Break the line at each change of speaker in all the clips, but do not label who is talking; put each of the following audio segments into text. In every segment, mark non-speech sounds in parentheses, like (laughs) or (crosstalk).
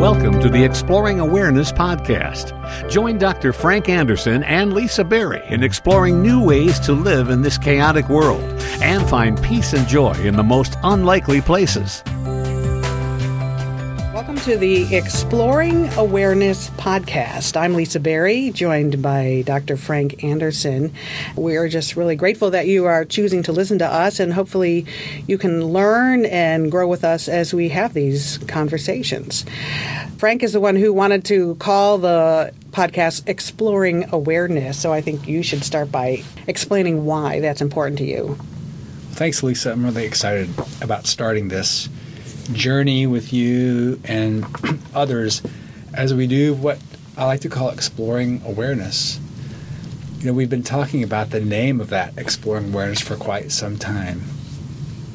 Welcome to the Exploring Awareness podcast. Join Dr. Frank Anderson and Lisa Berry in exploring new ways to live in this chaotic world and find peace and joy in the most unlikely places.
To the Exploring Awareness podcast. I'm Lisa Berry, joined by Dr. Frank Anderson. We are just really grateful that you are choosing to listen to us, and hopefully, you can learn and grow with us as we have these conversations. Frank is the one who wanted to call the podcast Exploring Awareness, so I think you should start by explaining why that's important to you.
Thanks, Lisa. I'm really excited about starting this journey with you and (clears throat) others as we do what I like to call exploring awareness. You know, we've been talking about the name of that exploring awareness for quite some time.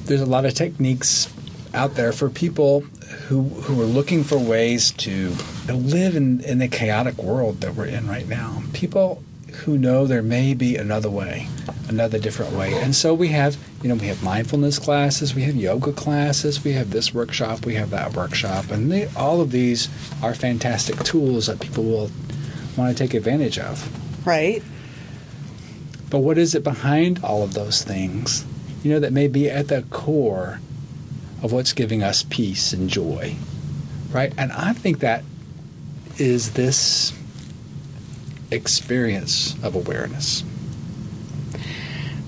There's a lot of techniques out there for people who who are looking for ways to live in, in the chaotic world that we're in right now. People who know there may be another way, another different way. And so we have, you know, we have mindfulness classes, we have yoga classes, we have this workshop, we have that workshop, and they, all of these are fantastic tools that people will want to take advantage of.
Right.
But what is it behind all of those things? You know, that may be at the core of what's giving us peace and joy, right? And I think that is this experience of awareness.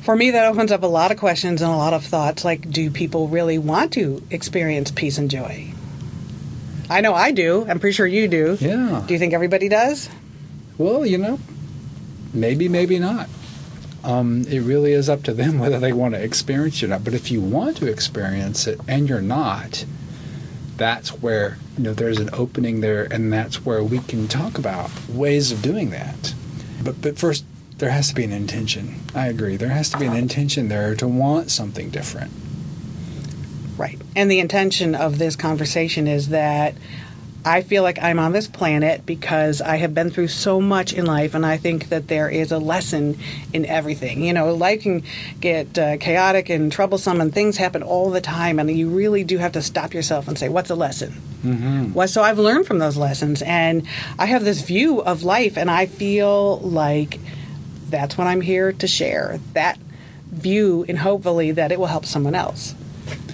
For me, that opens up a lot of questions and a lot of thoughts like, do people really want to experience peace and joy? I know I do. I'm pretty sure you do.
Yeah.
Do you think everybody does?
Well, you know, maybe, maybe not. Um, it really is up to them (laughs) whether they want to experience it or not. But if you want to experience it and you're not, that's where you know there's an opening there, and that's where we can talk about ways of doing that. But but first, there has to be an intention. I agree. There has to be an intention there to want something different.
Right. And the intention of this conversation is that I feel like I'm on this planet because I have been through so much in life, and I think that there is a lesson in everything. You know, life can get uh, chaotic and troublesome, and things happen all the time, and you really do have to stop yourself and say, What's a lesson? Mm-hmm. Well, so I've learned from those lessons, and I have this view of life, and I feel like that's what I'm here to share that view, and hopefully that it will help someone else.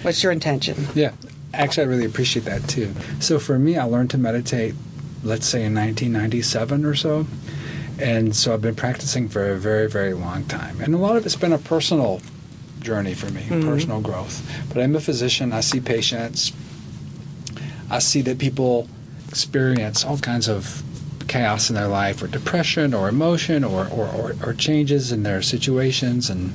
What's your intention?
Yeah, actually, I really appreciate that too. So for me, I learned to meditate, let's say in 1997 or so. And so I've been practicing for a very, very long time. And a lot of it's been a personal journey for me, mm-hmm. personal growth. But I'm a physician, I see patients, I see that people experience all kinds of chaos in their life or depression or emotion or, or, or, or changes in their situations. And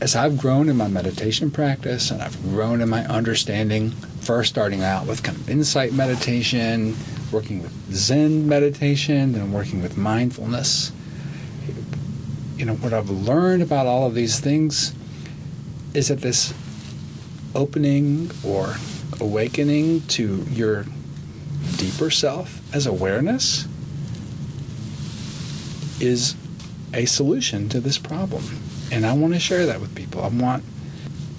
as I've grown in my meditation practice and I've grown in my understanding, first starting out with kind of insight meditation, working with Zen meditation, then working with mindfulness, you know, what I've learned about all of these things is that this opening or awakening to your deeper self as awareness is a solution to this problem. And I want to share that with people. I want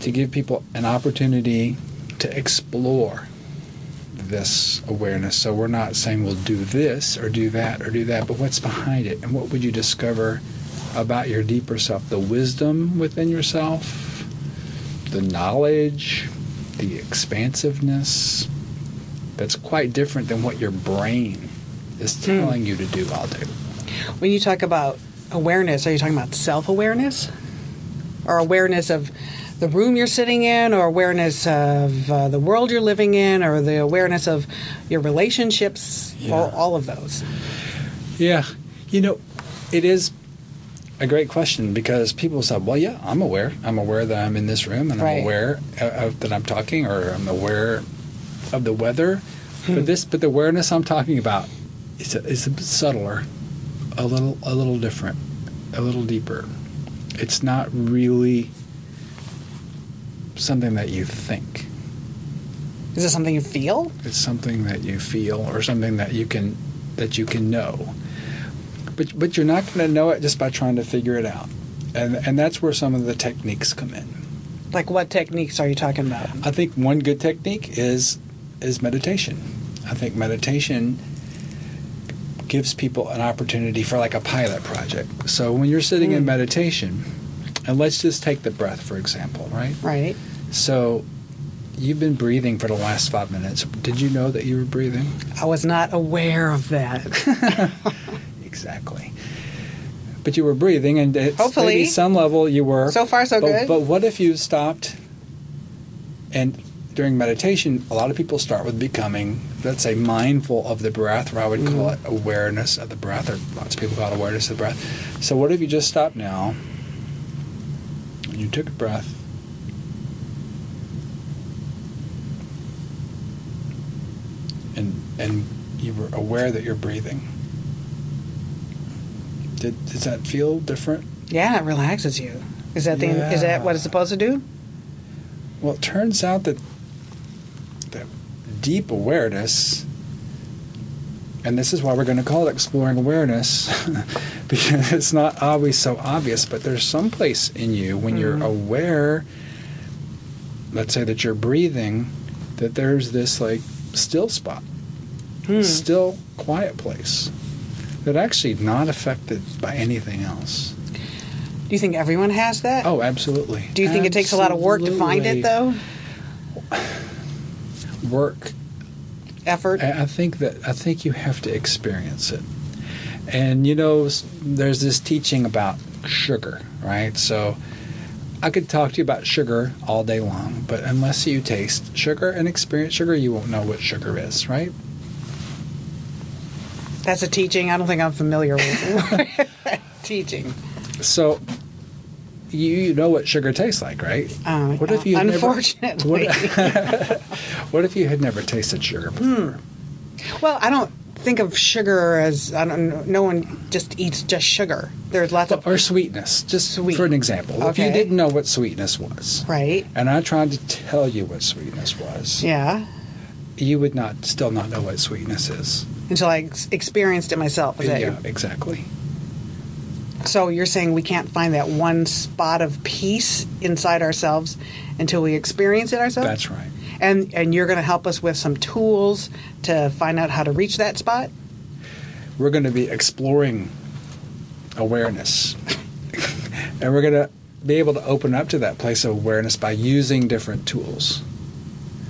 to give people an opportunity to explore this awareness. So we're not saying we'll do this or do that or do that, but what's behind it? And what would you discover about your deeper self? The wisdom within yourself, the knowledge, the expansiveness that's quite different than what your brain is hmm. telling mm. you to do all day.
When you talk about awareness, are you talking about self awareness? Or awareness of the room you're sitting in, or awareness of uh, the world you're living in, or the awareness of your relationships, yeah. or all of those?
Yeah. You know, it is a great question because people say, well, yeah, I'm aware. I'm aware that I'm in this room and I'm aware of, that I'm talking or I'm aware of the weather. Hmm. But this, but the awareness I'm talking about is a, is a bit subtler, a little, a little different, a little deeper. It's not really something that you think.
Is it something you feel?
It's something that you feel, or something that you can that you can know. But but you're not going to know it just by trying to figure it out, and and that's where some of the techniques come in.
Like what techniques are you talking about?
I think one good technique is is meditation. I think meditation gives people an opportunity for like a pilot project. So when you're sitting in
Mm.
meditation, and let's just take the breath for example, right?
Right.
So you've been breathing for the last five minutes. Did you know that you were breathing?
I was not aware of that. (laughs)
Exactly. But you were breathing, and at
Hopefully.
some level you were.
So far, so
but,
good.
But what if you stopped? And during meditation, a lot of people start with becoming, let's say, mindful of the breath, or I would call mm-hmm. it awareness of the breath, or lots of people call it awareness of the breath. So what if you just stopped now? And you took a breath. And, and you were aware that you're breathing. Did, does that feel different?
yeah, it relaxes you. Is that the is that what it's supposed to do?
Well, it turns out that that deep awareness, and this is why we're going to call it exploring awareness, (laughs) because it's not always so obvious, but there's some place in you when you're aware, let's say that you're breathing, that there's this like still spot,
Hmm.
still quiet place that actually not affected by anything else.
Do you think everyone has that?
Oh, absolutely.
Do you think it takes a lot of work to find it though?
Work
Effort.
I I think that I think you have to experience it. And you know, there's this teaching about sugar, right? So I could talk to you about sugar all day long, but unless you taste sugar and experience sugar, you won't know what sugar is, right?
That's a teaching. I don't think I'm familiar with (laughs) teaching.
So you, you know what sugar tastes like, right?
Uh,
what if you had never-
unfortunately.
what, (laughs) what if you had never tasted sugar before?
Well, I don't think of sugar as I don't. know, No one just eats just sugar. There's lots of
Or sweetness, just
Sweet.
for an example. If you didn't know what sweetness was,
right.
and I tried to tell you what sweetness was,
Yeah.
you would not still not know what sweetness is.
Until I ex- experienced it myself. Is
yeah, exactly.
So you're saying we can't find that one spot of peace inside ourselves until we experience it ourselves?
That's right.
And and you're going to help us with some tools to find out how to reach that spot?
We're going to be exploring awareness, (laughs) and we're going to be able to open up to that place of awareness by using different tools.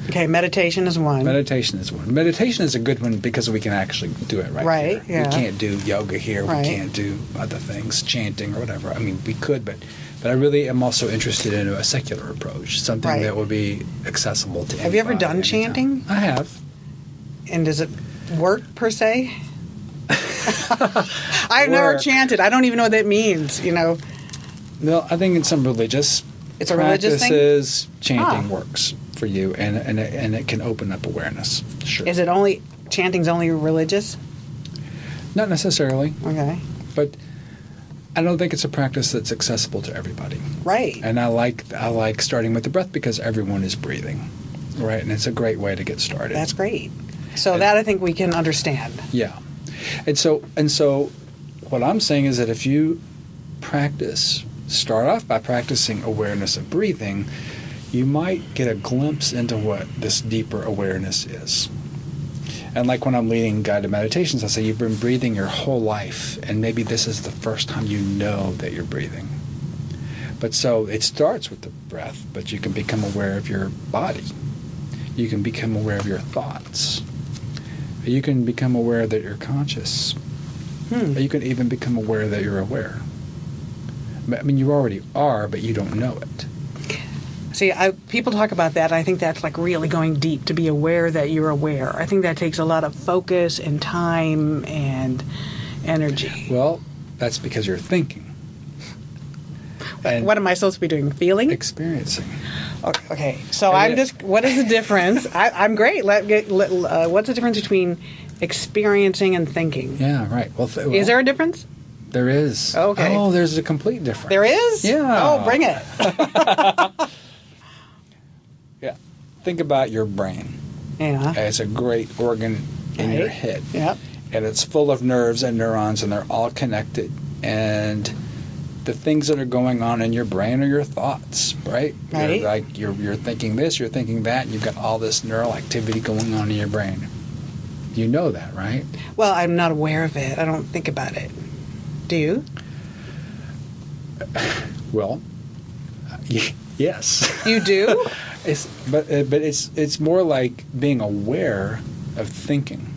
Okay, meditation is one.
Meditation is one. Meditation is a good one because we can actually do it right.
Right,
here.
yeah.
We can't do yoga here.
Right.
We can't do other things, chanting or whatever. I mean, we could, but but I really am also interested in a secular approach, something
Right.
that would be accessible to.
Have you ever done
anytime.
chanting?
I have.
and does it work per se? (laughs) I've never chanted. I don't even know what that means, you know.
No, I think in some religious
It's a religious thing?
practices, chanting
Ah.
works for you, and and it, and it can open up awareness. Sure.
Is it only chanting's only religious?
Not necessarily,
Okay.
but I don't think it's a practice that's accessible to everybody.
Right.
And I like I like starting with the breath because everyone is breathing, right? And it's a great way to get started.
That's great. So that I think we can understand.
yeah. And so and so, what I'm saying is that if you practice, start off by practicing awareness of breathing, you might get a glimpse into what this deeper awareness is. And like when I'm leading guided meditations, I say you've been breathing your whole life, and maybe this is the first time you know that you're breathing. But so it starts with the breath, but you can become aware of your body. You can become aware of your thoughts. You can become aware that you're conscious.
Hmm.
You can even become aware that you're aware. I mean, you already are, but you don't know it.
See, I, people talk about that. I think that's like really going deep to be aware that you're aware. I think that takes a lot of focus and time and energy.
Well, that's because you're thinking and
What am I supposed to be doing? Feeling?
experiencing.
Okay, okay. so I'm just. What is the difference? I, I'm great. Let, get, let, uh, what's the difference between experiencing and thinking?
Yeah, right. Well, th- well
Is there a difference?
There is.
Okay.
Oh, there's a complete difference.
There is.
Yeah.
Oh, bring it. (laughs) (laughs)
Think about your brain
Yeah.
as a great organ in your head.
Yep.
and it's full of nerves and neurons and they're all connected and the things that are going on in your brain are your thoughts, right?
Right.
You're like you're you're thinking this, you're thinking that, and you've got all this neural activity going on in your brain. You know that, right?
Well, I'm not aware of it. I don't think about it. Do you?
Well, (laughs) yes.
You do? (laughs)
It's but uh, but it's it's more like being aware of thinking.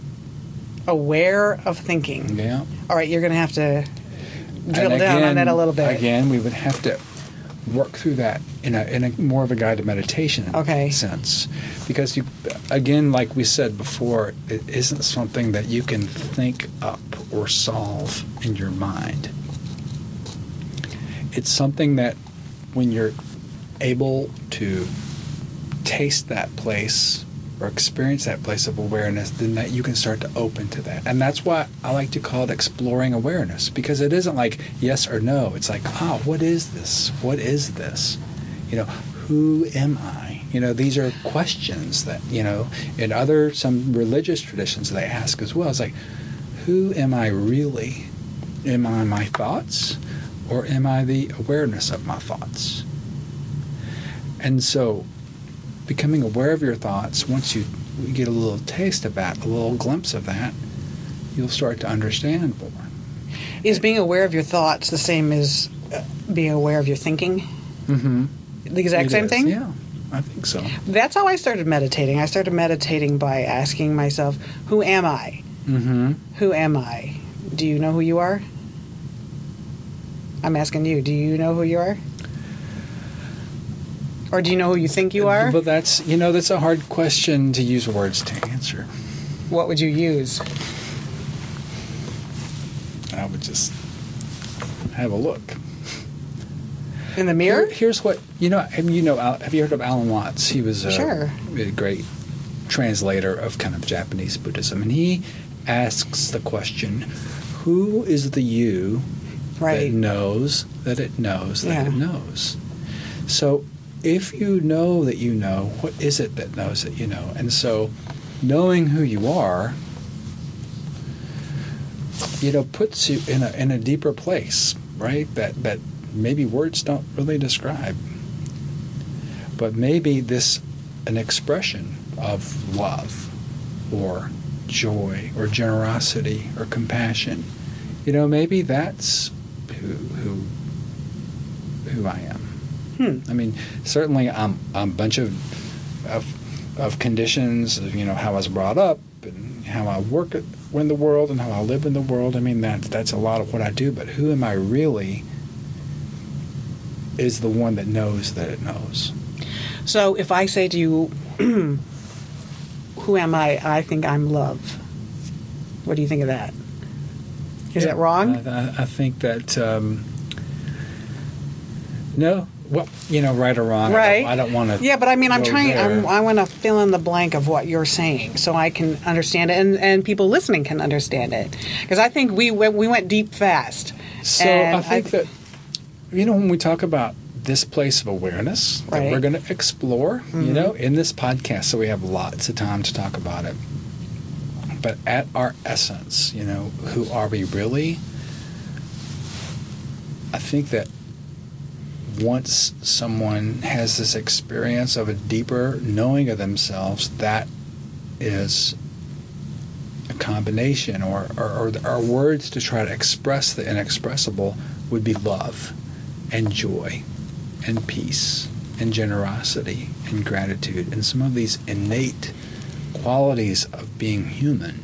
aware of thinking.
Yeah.
All right, you're going to have to drill
And
down on
again-
that a little bit.
Again, we would have to work through that in a in a more of a guided meditation
Okay.
sense, because you again, like we said before, it isn't something that you can think up or solve in your mind. It's something that when you're able to taste that place or experience that place of awareness, then that you can start to open to that. And that's why I like to call it exploring awareness because it isn't like yes or no. It's like, ah, what is this? What is this? You know, who am I? You know, these are questions that, you know, in other some religious traditions they ask as well. It's like, who am I really? Am I my thoughts or am I the awareness of my thoughts? And so becoming aware of your thoughts, once you get a little taste of that, a little glimpse of that, you'll start to understand more.
Is being aware of your thoughts the same as uh, being aware of your thinking?
Mm-hmm.
The exact same thing?
Yeah, I think so.
That's how I started meditating. I started meditating by asking myself, who am I?
Mm-hmm.
Who am I? Do you know who you are? I'm asking you, do you know who you are? Or do you know who you think you are?
But that's you know that's a hard question to use words to answer.
What would you use?
I would just have a look.
In the mirror?
Here- here's what you know. Have you know? Have you heard of Alan Watts? He was a,
Sure.
a great translator of kind of Japanese Buddhism, and he asks the question: Who is the you
Right.
that knows that it knows that
Yeah.
it knows? So, if you know that you know, what is it that knows that you know? And so, knowing who you are, you know, puts you in a in a deeper place, right? That that maybe words don't really describe. But maybe this an expression of love or joy or generosity or compassion. You know, maybe that's who who who I am.
Hmm.
I mean, certainly I'm, I'm a bunch of, of of conditions, of, you know, how I was brought up and how I work in the world and how I live in the world. I mean, that that's a lot of what I do. But who am I really? Is the one that knows that it knows.
So if I say to you, (clears throat) who am I? I think I'm love. What do you think of that? Is that wrong?
I, I- I think that um, no. Well, you know, right or wrong. I
Right.
don't, I don't want to.
Yeah, but I mean, I'm trying. I'm, I want to fill in the blank of what you're saying, so I can understand it, and, and people listening can understand it. Because I think we went, we went deep fast.
So I think that you know when we talk about this place of awareness that we're going to explore, you know, in this podcast, so we have lots of time to talk about it. But at our essence, you know, who are we really? I think that once someone has this experience of a deeper knowing of themselves, that is a combination or, or, or words to try to express the inexpressible would be love and joy and peace and generosity and gratitude and some of these innate qualities of being human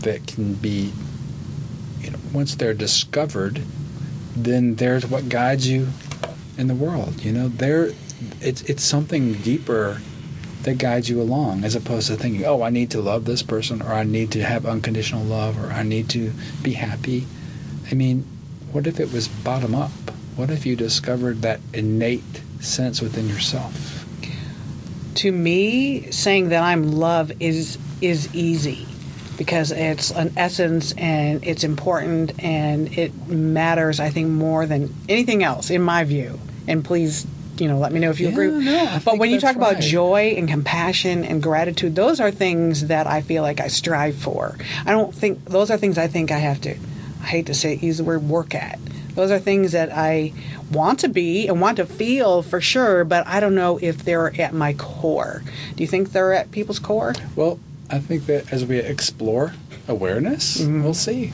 that can be you know once they're discovered then there's what guides you in the world you know? There it's it's something deeper that guides you along as opposed to thinking oh i need to love this person or i need to have unconditional love or i need to be happy. I mean what if it was bottom up? What if you discovered that innate sense within yourself
To me, saying that I'm love is is easy because it's an essence and it's important and it matters. I think more than anything else, in my view. And please, you know, let me know if you
Yeah,
agree.
no,
but when you talk about
right.
joy and compassion and gratitude, those are things that I feel like I strive for. I don't think those are things I think I have to. I hate to say it, use the word work at. Those are things that I want to be and want to feel for sure, but I don't know if they're at my core. Do you think they're at people's core?
Well, I think that as we explore awareness,
Mm-hmm.
we'll see.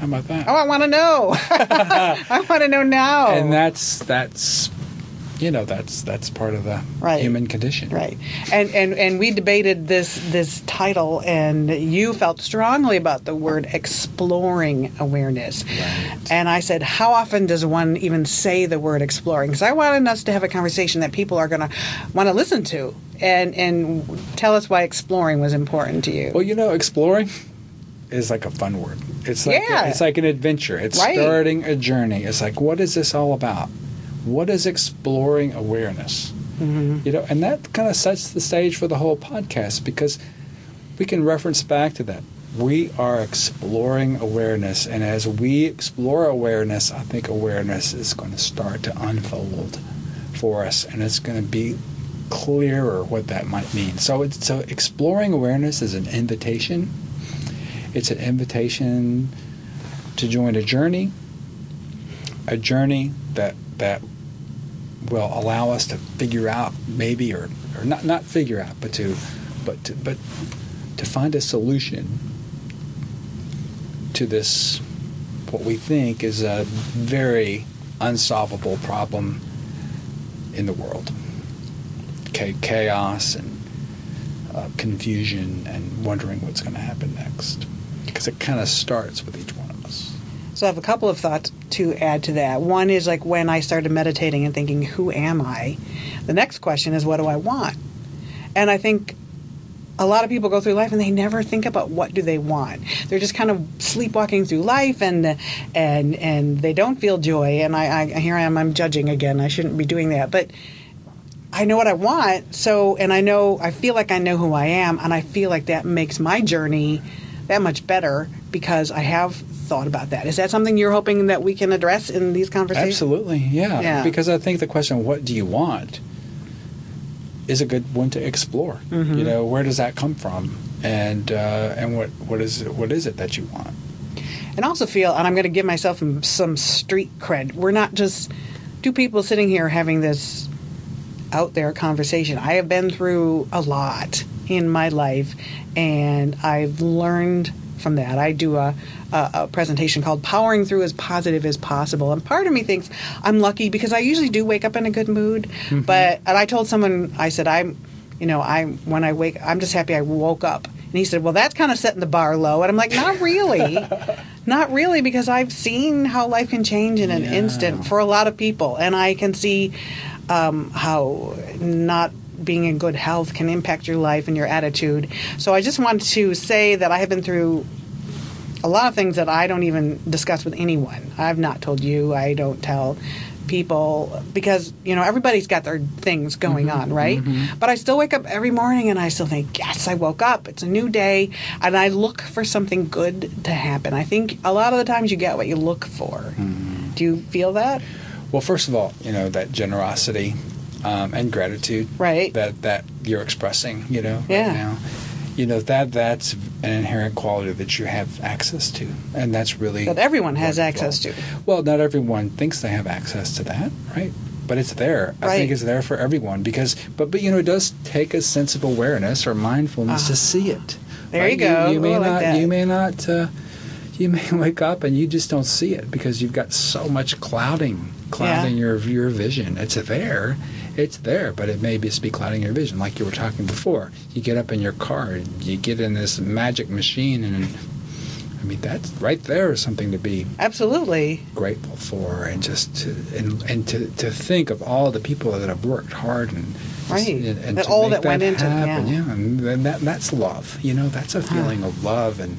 How about that?
Oh, I want to know. (laughs) I want to know now.
and that's that's you know that's that's part of the
Right.
human condition.
Right, and and and we debated this this title, and you felt strongly about the word exploring awareness.
Right.
And I said, how often does one even say the word exploring? Because I wanted us to have a conversation that people are going to want to listen to, and and tell us why exploring was important to you.
Well, you know, exploring is like a fun word. It's like
Yeah.
it's like an adventure. It's
Right.
starting a journey. It's like what is this all about? What is exploring awareness?
Mm-hmm.
You know, and that kind of sets the stage for the whole podcast because we can reference back to that. We are exploring awareness, and as we explore awareness, I think awareness is going to start to unfold for us, and it's going to be clearer what that might mean. So, it's, so exploring awareness is an invitation. It's an invitation to join a journey, a journey that that will allow us to figure out maybe or, or not not figure out but to but to, but to find a solution to this what we think is a very unsolvable problem in the world. Cha- chaos and uh, confusion and wondering what's going to happen next. Because it kind of starts with each one of us.
So I have a couple of thoughts to add to that. One is like when I started meditating and thinking, who am I? The next question is, what do I want? And I think a lot of people go through life and they never think about what do they want. They're just kind of sleepwalking through life and and and they don't feel joy. And I, I here I am, I'm judging again. I shouldn't be doing that, but. I know what I want, so and I know I feel like I know who I am, and I feel like that makes my journey that much better because I have thought about that. Is that something you're hoping that we can address in these conversations?
Absolutely, yeah.
Yeah.
Because I think the question, "What do you want?" is a good one to explore.
Mm-hmm.
You know, where does that come from, and uh, and what what is it, what is it that you want?
And also feel, and I'm going to give myself some- some street cred. We're not just two people sitting here having this out there conversation. I have been through a lot in my life, and I've learned from that. I do a, a, a presentation called "Powering Through as Positive as Possible," and part of me thinks I'm lucky because I usually do wake up in a good mood. But and I told someone, I said, I'm, you know, I when I wake, I'm just happy I woke up. And he said, "Well, that's kind of setting the bar low." And I'm like, "Not really, (laughs) not really, because I've seen how life can change in an
Yeah.
instant for a lot of people, and I can see um, how not being in good health can impact your life and your attitude. So I just wanted to say that I have been through a lot of things that I don't even discuss with anyone. I've not told you. I don't tell people because you know everybody's got their things going mm-hmm. on, right? Mm-hmm. But I still wake up every morning and I still think, yes, I woke up. It's a new day, and I look for something good to happen. I think a lot of the times you get what you look for. Mm-hmm. Do you feel that?
Well, first of all, you know that generosity um, and gratitude,
Right.
That that you're expressing, you know,
Yeah.
right now. You know that that's an inherent quality that you have access to, and that's really
That everyone has
wonderful.
access to.
Well, not everyone thinks they have access to that, right? But it's there. I think it's there for everyone because, but but you know, it does take a sense of awareness or mindfulness to see it.
Ah. There
right?
you go.
You, may
Oh, I like
not. You may not. Uh, you (laughs) may wake up and you just don't see it because you've got so much clouding, clouding your your vision. It's there, it's there, but it may just be clouding your vision, like you were talking before. You get up in your car, and you get in this magic machine, and I mean that's right there is something to be
Absolutely.
grateful for and just to and, and to, to think of all the people that have worked hard and
Right.
and, and
That all
make
that went into-
happen.
yeah.
and then that that's love you know that's a feeling of love and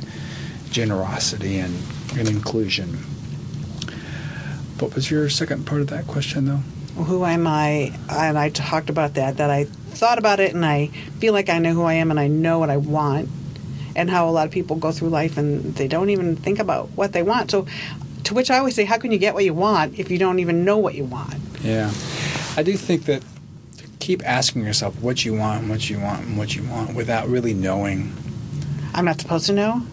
generosity and, and inclusion what was your second part of that question though
who am I? And I talked about that, that I thought about it and I feel like I know who I am and I know what I want, and how a lot of people go through life and they don't even think about what they want. So, to which I always say, how can you get what you want if you don't even know what you want?
yeah i do think that keep asking yourself what you want and what you want and what you want without really knowing
I'm not supposed to know?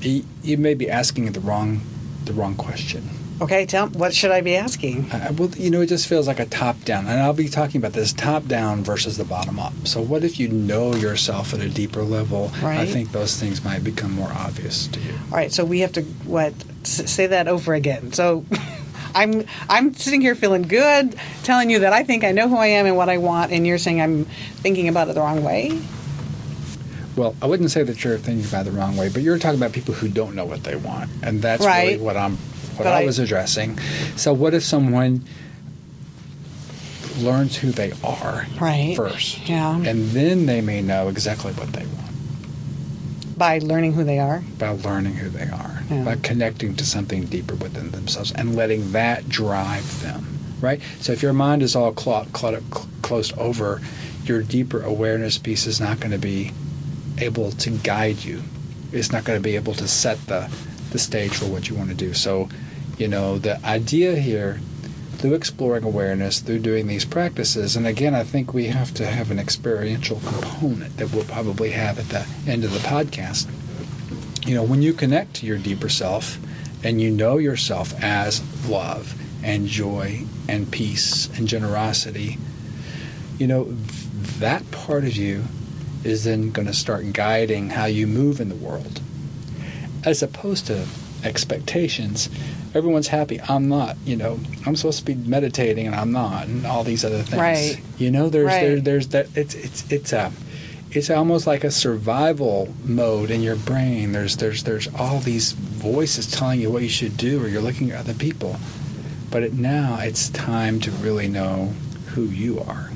you, you may be asking the wrong the wrong question.
Okay, tell what should I be asking?
Uh, well, you know, it just feels like a top down, and I'll be talking about this top down versus the bottom up. So, what if you know yourself at a deeper level?
Right.
I think those things might become more obvious to you.
All right, so we have to what say that over again. So (laughs) I'm I'm sitting here feeling good, telling you that I think I know who I am and what I want, and you're saying I'm thinking about it the wrong way.
Well, I wouldn't say that you're thinking about it the wrong way, but you're talking about people who don't know what they want, and that's
Right.
really what I'm what
But
I, was addressing. So, what if someone learns who they are
Right.
first,
Yeah.
and then they may know exactly what they want
By learning who they are.
by learning who they are,
Yeah.
by connecting to something deeper within themselves, and letting that drive them. Right. So, if your mind is all clo- clo- cl- closed over, your deeper awareness piece is not going to be able to guide you. It's not going to be able to set the the stage for what you want to do. So, you know, the idea here through exploring awareness, through doing these practices, and again, I think we have to have an experiential component that we'll probably have at the end of the podcast. You know, when you connect to your deeper self and you know yourself as love and joy and peace and generosity, you know, that part of you is then going to start guiding how you move in the world. As opposed to expectations, everyone's happy. I'm not, you know, I'm supposed to be meditating and I'm not, and all these other things.
Right.
You know, there's there, there's that it's it's it's a it's almost like a survival mode in your brain. There's there's there's all these voices telling you what you should do, or you're looking at other people. But it, now it's time to really know who you are,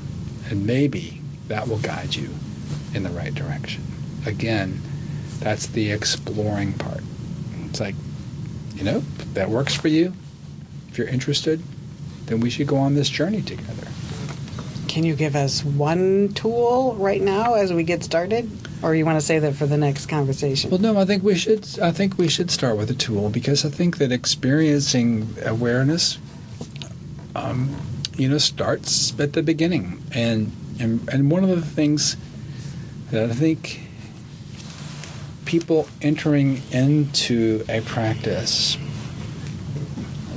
and maybe that will guide you in the right direction. Again, that's the exploring part. It's like, you know, that works for you. If you're interested, then we should go on this journey together.
Can you give us one tool right now as we get started, or you want to say that for the next conversation?
Well, no, I think we should. I think we should start with a tool because I think that experiencing awareness, um, you know, starts at the beginning, and and and one of the things that I think people entering into a practice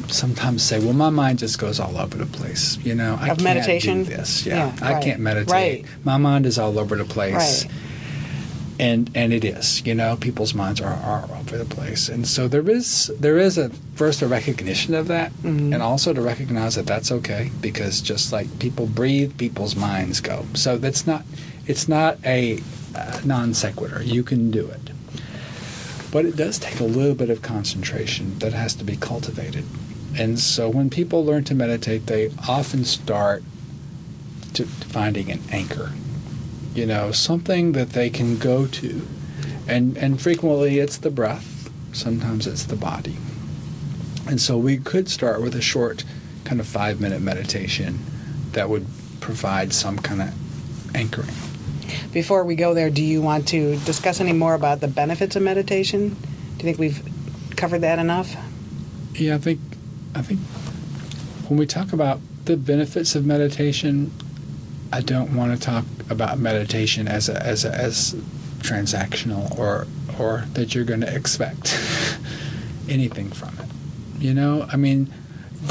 sometimes say, "Well, my mind just goes all over the place." You know, I
Of
can't
meditation?
do this. Yeah,
Yeah,
I
right.
can't meditate.
Right.
My mind is all over the place
Right.
and and it is you know people's minds are, are all over the place and so there is there is a first a recognition of that
Mm-hmm.
and also to recognize that that's okay because just like people breathe people's minds go so that's not it's not a uh, non sequitur you can do it but it does take a little bit of concentration that has to be cultivated and so when people learn to meditate they often start to finding an anchor you know, something that they can go to. And and frequently it's the breath, sometimes it's the body. And so we could start with a short kind of 5-minute meditation that would provide some kind of anchoring.
Before we go there, do you want to discuss any more about the benefits of meditation? Do you think we've covered that enough?
Yeah, I think I think when we talk about the benefits of meditation, I don't want to talk about meditation as a, as a, as transactional or or that you're going to expect (laughs) anything from it. You know, I mean,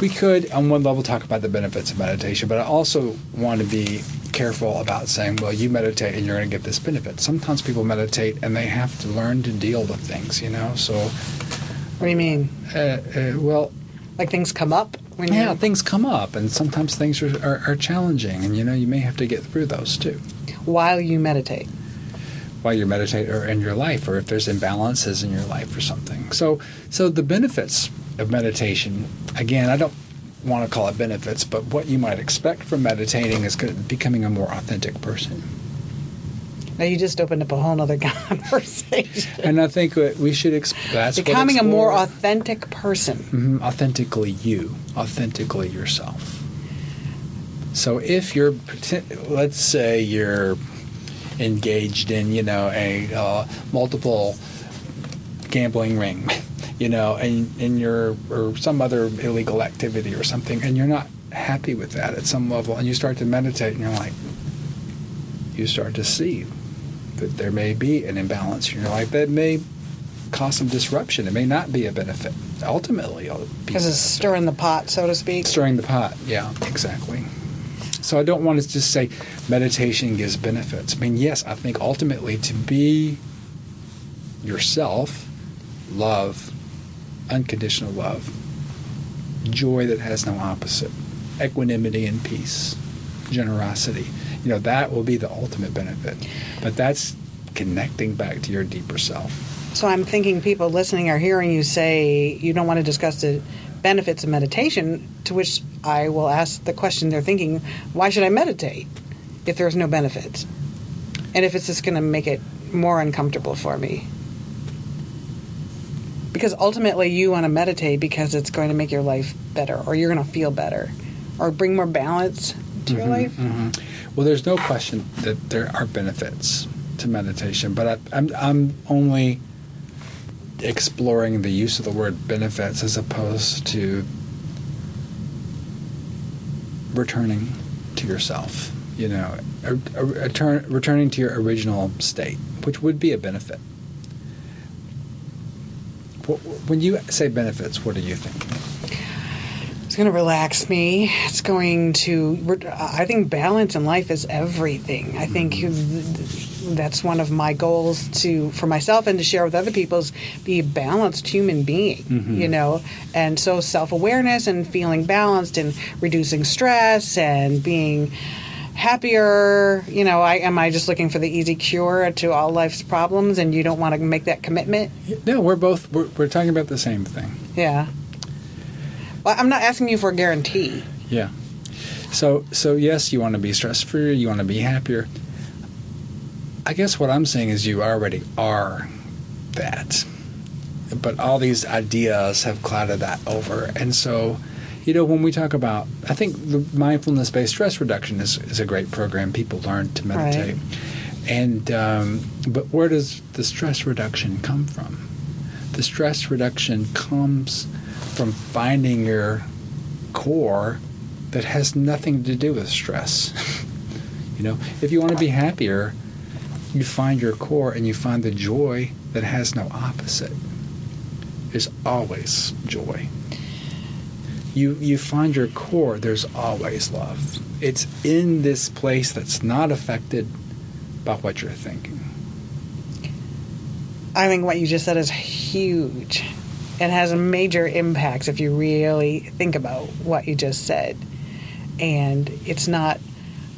we could on one level talk about the benefits of meditation, but I also want to be careful about saying, well, you meditate and you're going to get this benefit. Sometimes people meditate and they have to learn to deal with things, you know. So,
What do you mean?
uh, uh, well,
Like things come up when
yeah,
you
things come up, and sometimes things are, are, are challenging, and you know you may have to get through those too
while you meditate.
while you meditate or in your life, or if there's imbalances in your life or something. So, so the benefits of meditation, again, I don't want to call it benefits, but what you might expect from meditating is becoming a more authentic person.
Now you just opened up a whole other (laughs) conversation.
And I think we should exp-
Becoming a more authentic person.
Mhm, authentically you, authentically yourself. So if you're, let's say you're engaged in, you know, a uh, multiple gambling ring, (laughs) you know, and, and you're, or some other illegal activity or something, and you're not happy with that at some level, and you start to meditate, and you're like, you start to see that there may be an imbalance in your life that may cause some disruption. It may not be a benefit. Ultimately,
Because it's stirring the pot, so to speak.
stirring the pot. Yeah, exactly. So I don't want to just say meditation gives benefits. I mean, yes, I think ultimately to be yourself, love, unconditional love, joy that has no opposite, equanimity and peace, generosity. You know, that will be the ultimate benefit. But that's connecting back to your deeper self.
So I'm thinking people listening are hearing you say you don't want to discuss the benefits of meditation, to which I will ask the question they're thinking, why should I meditate if there's no benefits? And if it's just going to make it more uncomfortable for me? Because ultimately you want to meditate because it's going to make your life better or you're going to feel better or bring more balance to your mm-hmm, life. Mm-hmm.
Well, there's no question that there are benefits to meditation, but I, I'm, I'm only exploring the use of the word benefits as opposed to returning to yourself. You know, a, a, a turn, returning to your original state, which would be a benefit. Wh- When you say benefits, what do you think?
It's going to relax me. It's going to. I think balance in life is everything. I think mm-hmm. that's one of my goals to for myself and to share with other people is be a balanced human being. Mm-hmm. You know, and so self awareness and feeling balanced and reducing stress and being happier. You know, I am I just looking for the easy cure to all life's problems, and you don't want to make that commitment.
No, we're both we're, we're talking about the same thing.
Yeah. Well, I'm not asking you for a guarantee.
Yeah. So so yes, you want to be stress free. You want to be happier. I guess what I'm saying is you already are that, but all these ideas have clouded that over, and so. You know, when we talk about, I think the mindfulness based stress reduction is, is a great program. People learn to meditate. And, um, but where does the stress reduction come from? The stress reduction comes from finding your core that has nothing to do with stress. (laughs) you know, if you want to be happier, you find your core and you find the joy that has no opposite. There's always joy. You you find your core, there's always love. It's in this place that's not affected by what you're thinking.
I think what you just said is huge. It has major impacts if you really think about what you just said. And it's not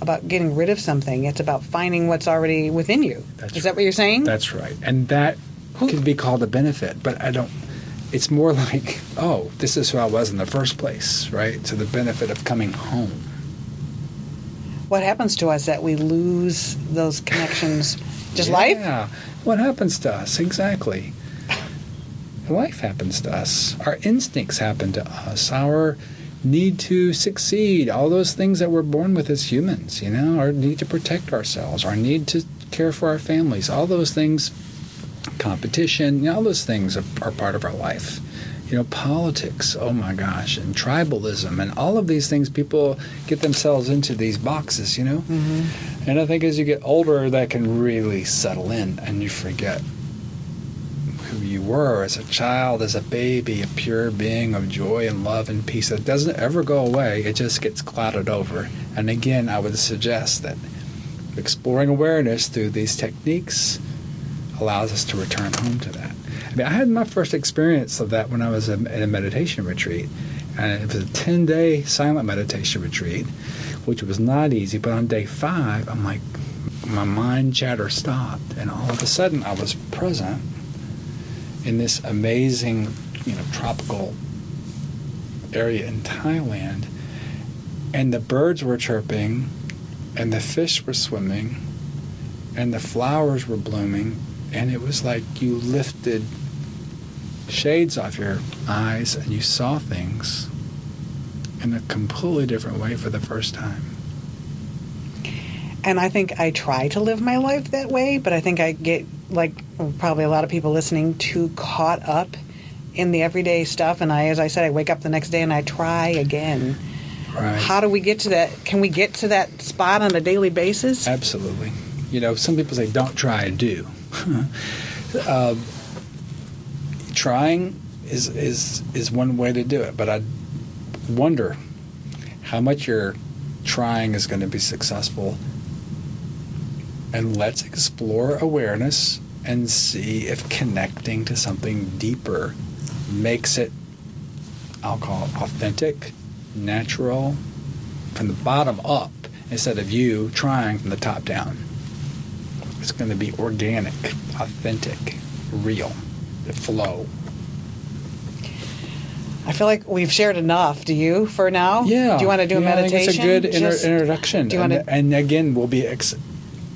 about getting rid of something, it's about finding what's already within you.
That's
is that what you're saying?
That's right. And that could be called a benefit, but I don't it's more like, oh, this is who I was in the first place, right? So the benefit of coming home.
what happens to us that we lose those connections? Just life?
Yeah. What happens to us? Exactly. Life happens to us. Our instincts happen to us. Our need to succeed, all those things that we're born with as humans, you know, our need to protect ourselves, our need to care for our families, all those things, competition, you know, all those things are, are part of our life. You know, politics, oh my gosh, and tribalism, and all of these things, people get themselves into these boxes, you know? Mm-hmm. And I think as you get older, that can really settle in, and you forget who you were as a child, as a baby, a pure being of joy and love and peace that doesn't ever go away. It just gets clouded over. And again, I would suggest that exploring awareness through these techniques allows us to return home to that. I mean, I had my first experience of that when I was in a meditation retreat. And it was a 10 day silent meditation retreat, which was not easy. But on day five, I'm like, my mind chatter stopped. And all of a sudden, I was present in this amazing, you know, tropical area in Thailand. And the birds were chirping, and the fish were swimming, and the flowers were blooming. And it was like you lifted shades off your eyes and you saw things in a completely different way for the first time.
And I think I try to live my life that way, but I think I get, like probably a lot of people listening, too caught up in the everyday stuff. And I, as I said, I wake up the next day and I try again.
Right.
How do we get to that? Can we get to that spot on a daily basis?
Absolutely. You know, some people say don't try, and do. Uh, (laughs) trying is is is one way to do it, but I wonder how much your trying is going to be successful. And let's explore awareness and see if connecting to something deeper makes it, I'll call it authentic, natural, from the bottom up instead of you trying from the top down. It's going to be organic, authentic, real, the flow.
I feel like we've shared enough. Do you for now?
Yeah.
Do you want to do a meditation?
I think it's a good inter-
Just-
introduction.
do you
and,
wanna-
and again, we'll be. Ex-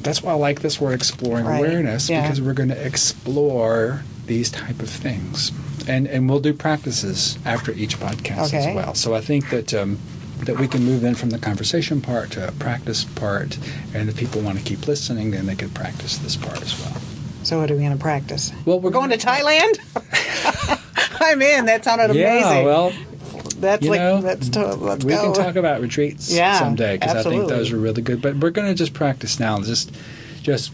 that's why I like this word exploring
Right,
awareness
yeah.
because we're going to explore these type of things, and and we'll do practices after each podcast
Okay.
as well. So I think that. Um, that we can move in from the conversation part to a practice part, and if people want to keep listening, then they could practice this part as well.
So what are we going to practice?
Well,
we're going to Thailand. (laughs) I'm in. That sounded
Yeah,
amazing.
well,
that's like
know,
to, let's
we
go.
can talk about retreats
Yeah,
someday because I think those are really good. But we're going to just practice now, just just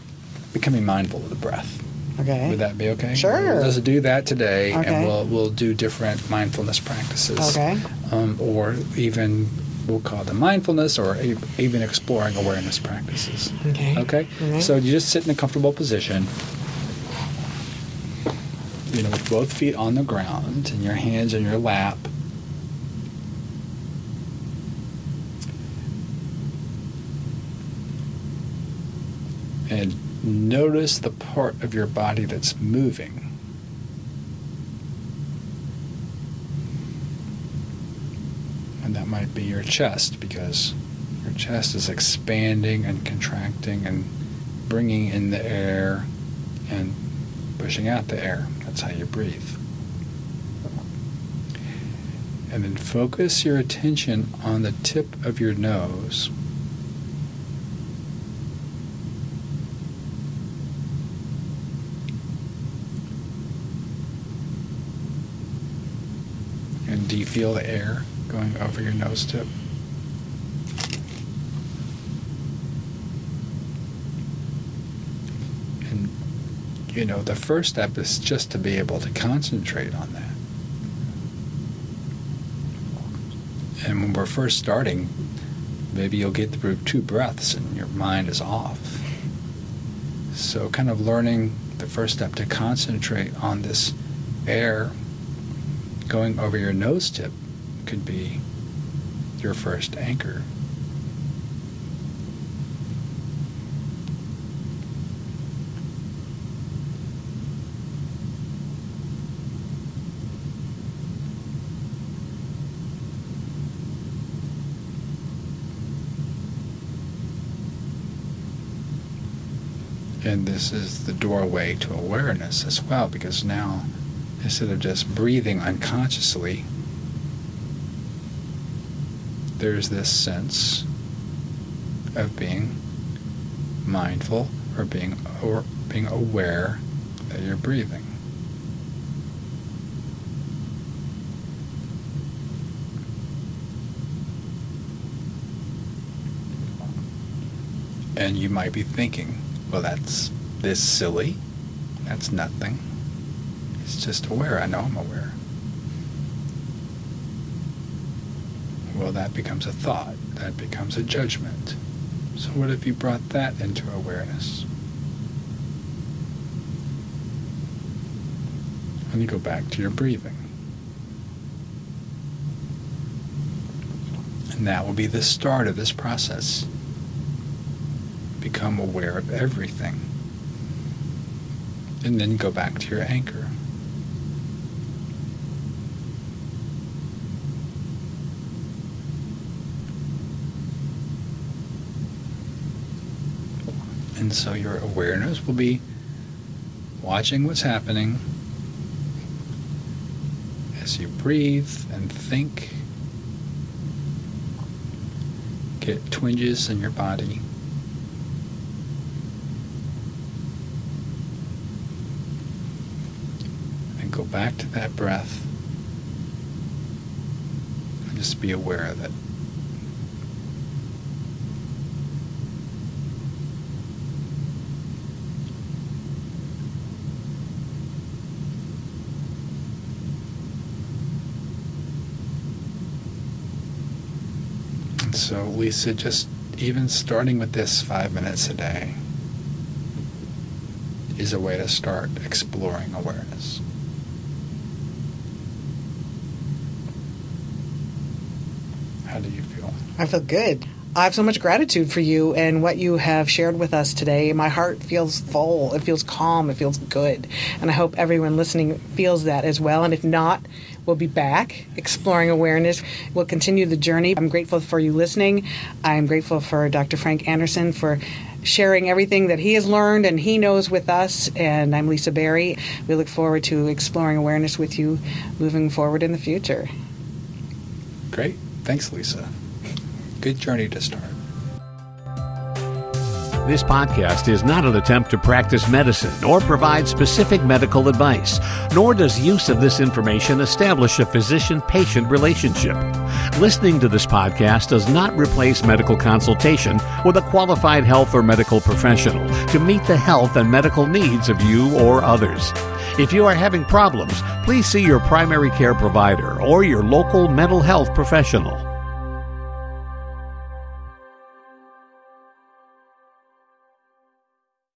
becoming mindful of the breath.
okay.
Would that be okay?
Sure.
Let's do that today,
Okay.
and we'll we'll do different mindfulness practices.
Okay.
Um, or even we'll call them mindfulness, or even exploring awareness practices.
Okay.
Okay. So you just sit in a comfortable position. You know, with both feet on the ground and your hands in your lap. And notice the part of your body that's moving. And that might be your chest because your chest is expanding and contracting and bringing in the air and pushing out the air. That's how you breathe. And then focus your attention on the tip of your nose. And do you feel the air going over your nose tip? And, you know, the first step is just to be able to concentrate on that. And when we're first starting, maybe you'll get through two breaths and your mind is off. So, kind of learning the first step to concentrate on this air going over your nose tip could be your first anchor. And this is the doorway to awareness as well, because now, instead of just breathing unconsciously, there's this sense of being mindful or being or being aware that you're breathing. And you might be thinking, well, that's this silly. That's nothing. It's just aware. I know I'm aware. Well, that becomes a thought. That becomes a judgment. So, what if you brought that into awareness? And you go back to your breathing. And that will be the start of this process. Become aware of everything. And then go back to your anchor. And so your awareness will be watching what's happening as you breathe and think. Get twinges in your body. And go back to that breath. And just be aware of it. And so, Lisa, just even starting with this five minutes a day is a way to start exploring awareness. How do you feel?
I feel good. I have so much gratitude for you and what you have shared with us today. My heart feels full. It feels calm. It feels good. And I hope everyone listening feels that as well. And if not, we'll be back exploring awareness. We'll continue the journey. I'm grateful for you listening. I'm grateful for Dr. Frank Anderson for sharing everything that he has learned and he knows with us. And I'm Lisa Berry. We look forward to exploring awareness with you moving forward in the future.
Great. Thanks, Lisa. Good journey to start.
This podcast is not an attempt to practice medicine or provide specific medical advice, nor does use of this information establish a physician patient relationship. Listening to this podcast does not replace medical consultation with a qualified health or medical professional to meet the health and medical needs of you or others. If you are having problems, please see your primary care provider or your local mental health professional.